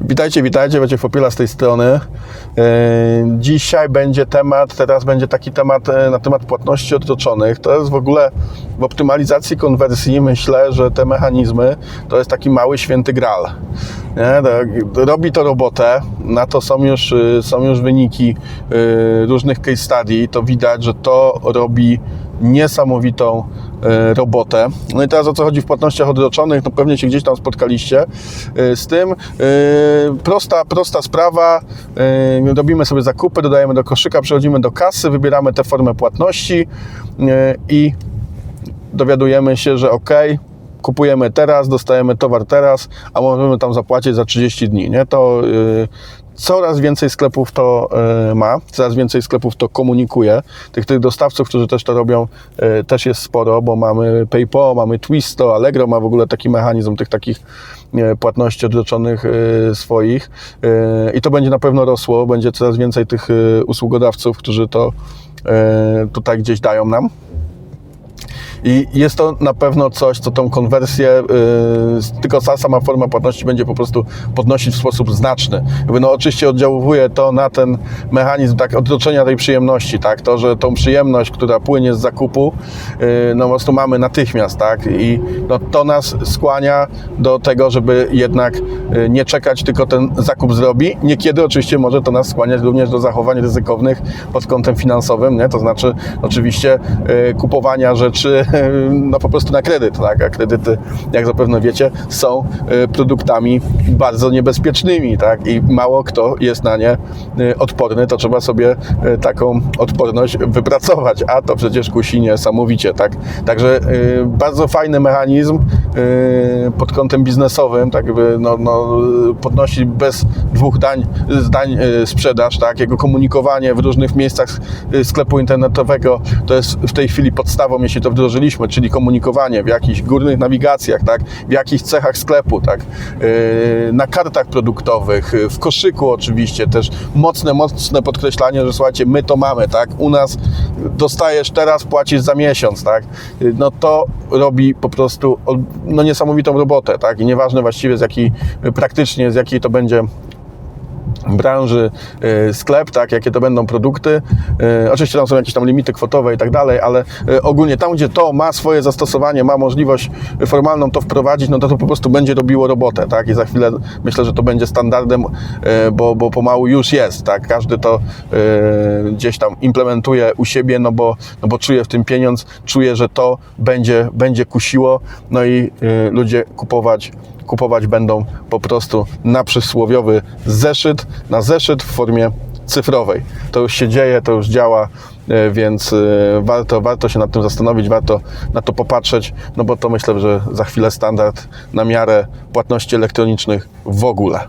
Witajcie, witajcie, Wojciech Popila z tej strony. E, Dzisiaj będzie temat, teraz będzie taki temat e, na temat płatności odroczonych. To jest w ogóle w optymalizacji konwersji myślę, że te mechanizmy to jest taki mały święty gral. Nie? Robi to robotę, na to są już, y, są już wyniki y, różnych case study, to widać, że to robi niesamowitą e, robotę. No i teraz o co chodzi w płatnościach odroczonych, no pewnie się gdzieś tam spotkaliście z tym. Prosta, prosta sprawa, robimy sobie zakupy, dodajemy do koszyka, przechodzimy do kasy, wybieramy tę formę płatności i dowiadujemy się, że ok, kupujemy teraz, dostajemy towar teraz, a możemy tam zapłacić za 30 dni. Nie? To y, coraz więcej sklepów to y, ma, coraz więcej sklepów to komunikuje. Tych, tych dostawców, którzy też to robią, y, też jest sporo, bo mamy PayPal, mamy Twisto, Allegro ma w ogóle taki mechanizm tych takich y, płatności odroczonych y, swoich y, i to będzie na pewno rosło, będzie coraz więcej tych usługodawców, którzy to tutaj gdzieś dają nam. I jest to na pewno coś, co tą konwersję, yy, tylko sama forma płatności będzie po prostu podnosić w sposób znaczny. No oczywiście oddziałuje to na ten mechanizm tak odroczenia tej przyjemności, tak, to, że tą przyjemność, która płynie z zakupu, yy, no po prostu mamy natychmiast, tak, i no, to nas skłania do tego, żeby jednak yy, nie czekać, tylko ten zakup zrobi. Niekiedy oczywiście może to nas skłaniać również do zachowań ryzykownych pod kątem finansowym, nie? to znaczy oczywiście yy, kupowania rzeczy no po prostu na kredyt, tak? a kredyty, jak zapewne wiecie, są y, produktami bardzo niebezpiecznymi tak? i mało kto jest na nie y, odporny, to trzeba sobie y, taką odporność wypracować, a to przecież kusi niesamowicie. Tak? Także bardzo fajny mechanizm pod kątem biznesowym, tak jakby no, no, podnosi bez dwóch dań, zdań sprzedaż, tak? jego komunikowanie w różnych miejscach sklepu internetowego to jest w tej chwili podstawą, jeśli to czyli komunikowanie w jakichś górnych nawigacjach, tak? w jakichś cechach sklepu, tak? Yy, na kartach produktowych, w koszyku oczywiście też mocne, mocne podkreślanie, że słuchajcie, my to mamy, tak? u nas dostajesz teraz, płacisz za miesiąc, tak? Yy, no to robi po prostu no, niesamowitą robotę, tak? i nieważne właściwie z jakiej, praktycznie z jakiej to będzie branży y, sklep, tak, jakie to będą produkty. Y, Oczywiście tam są jakieś tam limity kwotowe i tak dalej, ale y, ogólnie tam, gdzie to ma swoje zastosowanie, ma możliwość formalną to wprowadzić, no to to po prostu będzie robiło robotę, tak, i za chwilę myślę, że to będzie standardem, bo, bo pomału już jest, tak, każdy to gdzieś tam implementuje u siebie, no bo, no bo czuje w tym pieniądz, czuje, że to będzie, będzie kusiło, no i ludzie kupować kupować będą po prostu na przysłowiowy zeszyt, na zeszyt w formie cyfrowej. To już się dzieje, to już działa, e, więc e, warto, warto się nad tym zastanowić, warto na to popatrzeć, no bo to myślę, że za chwilę standard na miarę płatności elektronicznych w ogóle.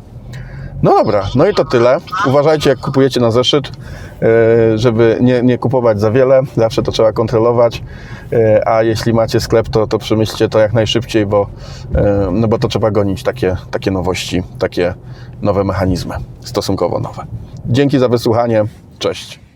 No dobra, no i to tyle. Uważajcie, jak kupujecie na zeszyt, żeby nie, nie kupować za wiele. Zawsze to trzeba kontrolować. E, A jeśli macie sklep, to, to przemyślcie to jak najszybciej, bo, e, no bo to trzeba gonić takie, takie nowości, takie nowe mechanizmy, stosunkowo nowe. Dzięki za wysłuchanie. Cześć.